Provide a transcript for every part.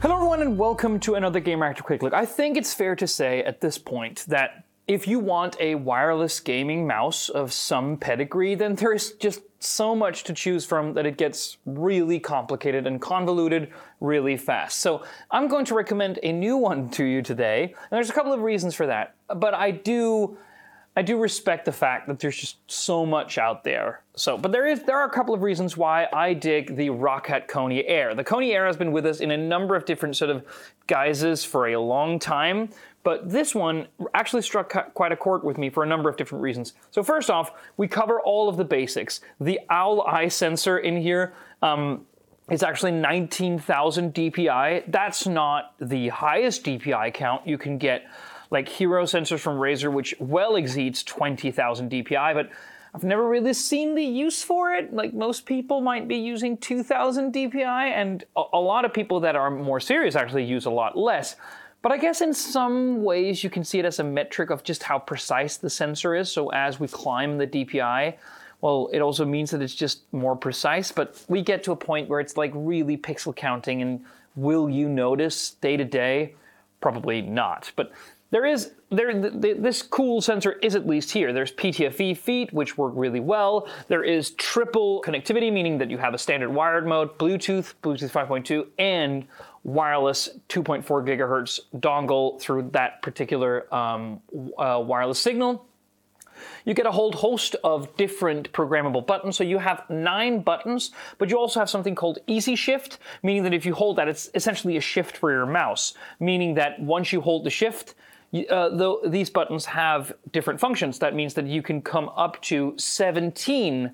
Hello, everyone, and welcome to another Gamereactor Quick Look. I think it's fair to say at this point that if you want a wireless gaming mouse of some pedigree, then there's just so much to choose from that it gets really complicated and convoluted really fast. So I'm going to recommend a new one to you today, and there's a couple of reasons for that. But I do I do respect the fact that there's just so much out there. So, but there is there are a couple of reasons why I dig the Roccat Kone Air. The Kone Air has been with us in a number of different sort of guises for a long time, but this one actually struck quite a chord with me for a number of different reasons. So first off, we cover all of the basics. The owl eye sensor in here. Um, it's actually 19,000 DPI. That's not the highest DPI count you can get like hero sensors from Razer, which well exceeds 20,000 DPI, but I've never really seen the use for it. Like most people might be using 2000 DPI, and a, a lot of people that are more serious actually use a lot less. But I guess in some ways you can see it as a metric of just how precise the sensor is. So as we climb the DPI, well, it also means that it's just more precise. But we get to a point where it's like really pixel counting, and will you notice day to day? Probably not. But there is there this cool sensor is at least here. There's PTFE feet, which work really well. There is triple connectivity, meaning that you have a standard wired mode, Bluetooth, Bluetooth 5.2, and wireless 2.4 gigahertz dongle through that particular um, uh, wireless signal. You get a whole host of different programmable buttons. So you have nine buttons, but you also have something called Easy Shift, meaning that if you hold that, it's essentially a shift for your mouse, meaning that once you hold the shift, uh, these buttons have different functions. That means that you can come up to 17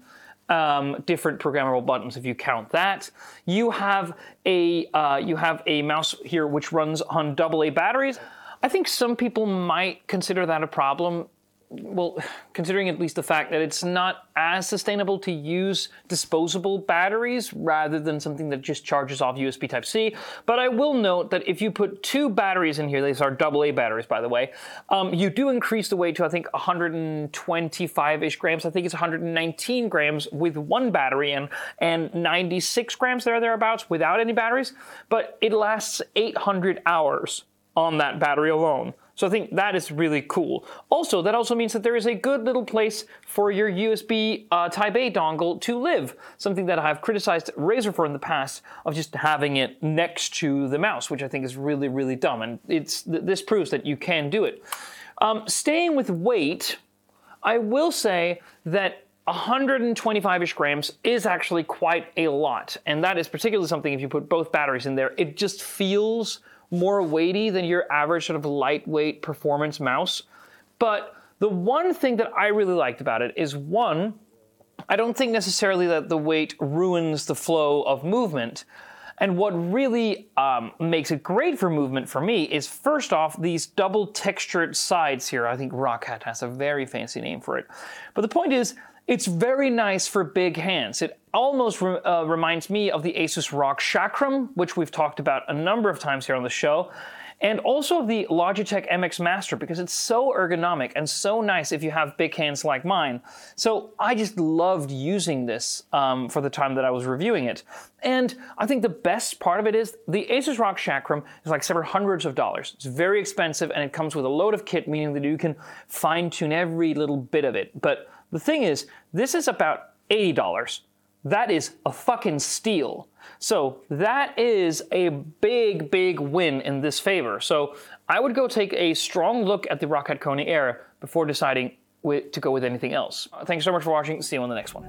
um, different programmable buttons if you count that. You have a uh, you have a mouse here which runs on AA batteries. I think some people might consider that a problem well, considering at least the fact that it's not as sustainable to use disposable batteries rather than something that just charges off USB Type C. But I will note that if you put two batteries in here, these are AA batteries, by the way, um, you do increase the weight to I think 125-ish grams. I think it's 119 grams with one battery and and 96 grams there thereabouts without any batteries. But it lasts 800 hours on that battery alone. So I think that is really cool. Also, that also means that there is a good little place for your USB uh, Type A dongle to live. Something that I've criticized Razer for in the past of just having it next to the mouse, which I think is really, really dumb. And it's this proves that you can do it. Um, staying with weight, I will say that 125-ish grams is actually quite a lot. And that is particularly something if you put both batteries in there, it just feels more weighty than your average sort of lightweight performance mouse. But the one thing that I really liked about it is one, I don't think necessarily that the weight ruins the flow of movement. And what really um, makes it great for movement for me is first off, these double textured sides here. I think Roccat has a very fancy name for it. But the point is, it's very nice for big hands. It almost re- uh, reminds me of the Asus ROG Chakram, which we've talked about a number of times here on the show, and also of the Logitech MX Master because it's so ergonomic and so nice if you have big hands like mine. So I just loved using this um, for the time that I was reviewing it. And I think the best part of it is the Asus ROG Chakram is like several hundreds of dollars. It's very expensive and it comes with a load of kit, meaning that you can fine tune every little bit of it. But the thing is, this is about $80. That is a fucking steal. So that is a big, big win in this favor. So I would go take a strong look at the Roccat Kone Air before deciding to go with anything else. Thanks so much for watching. See you on the next one.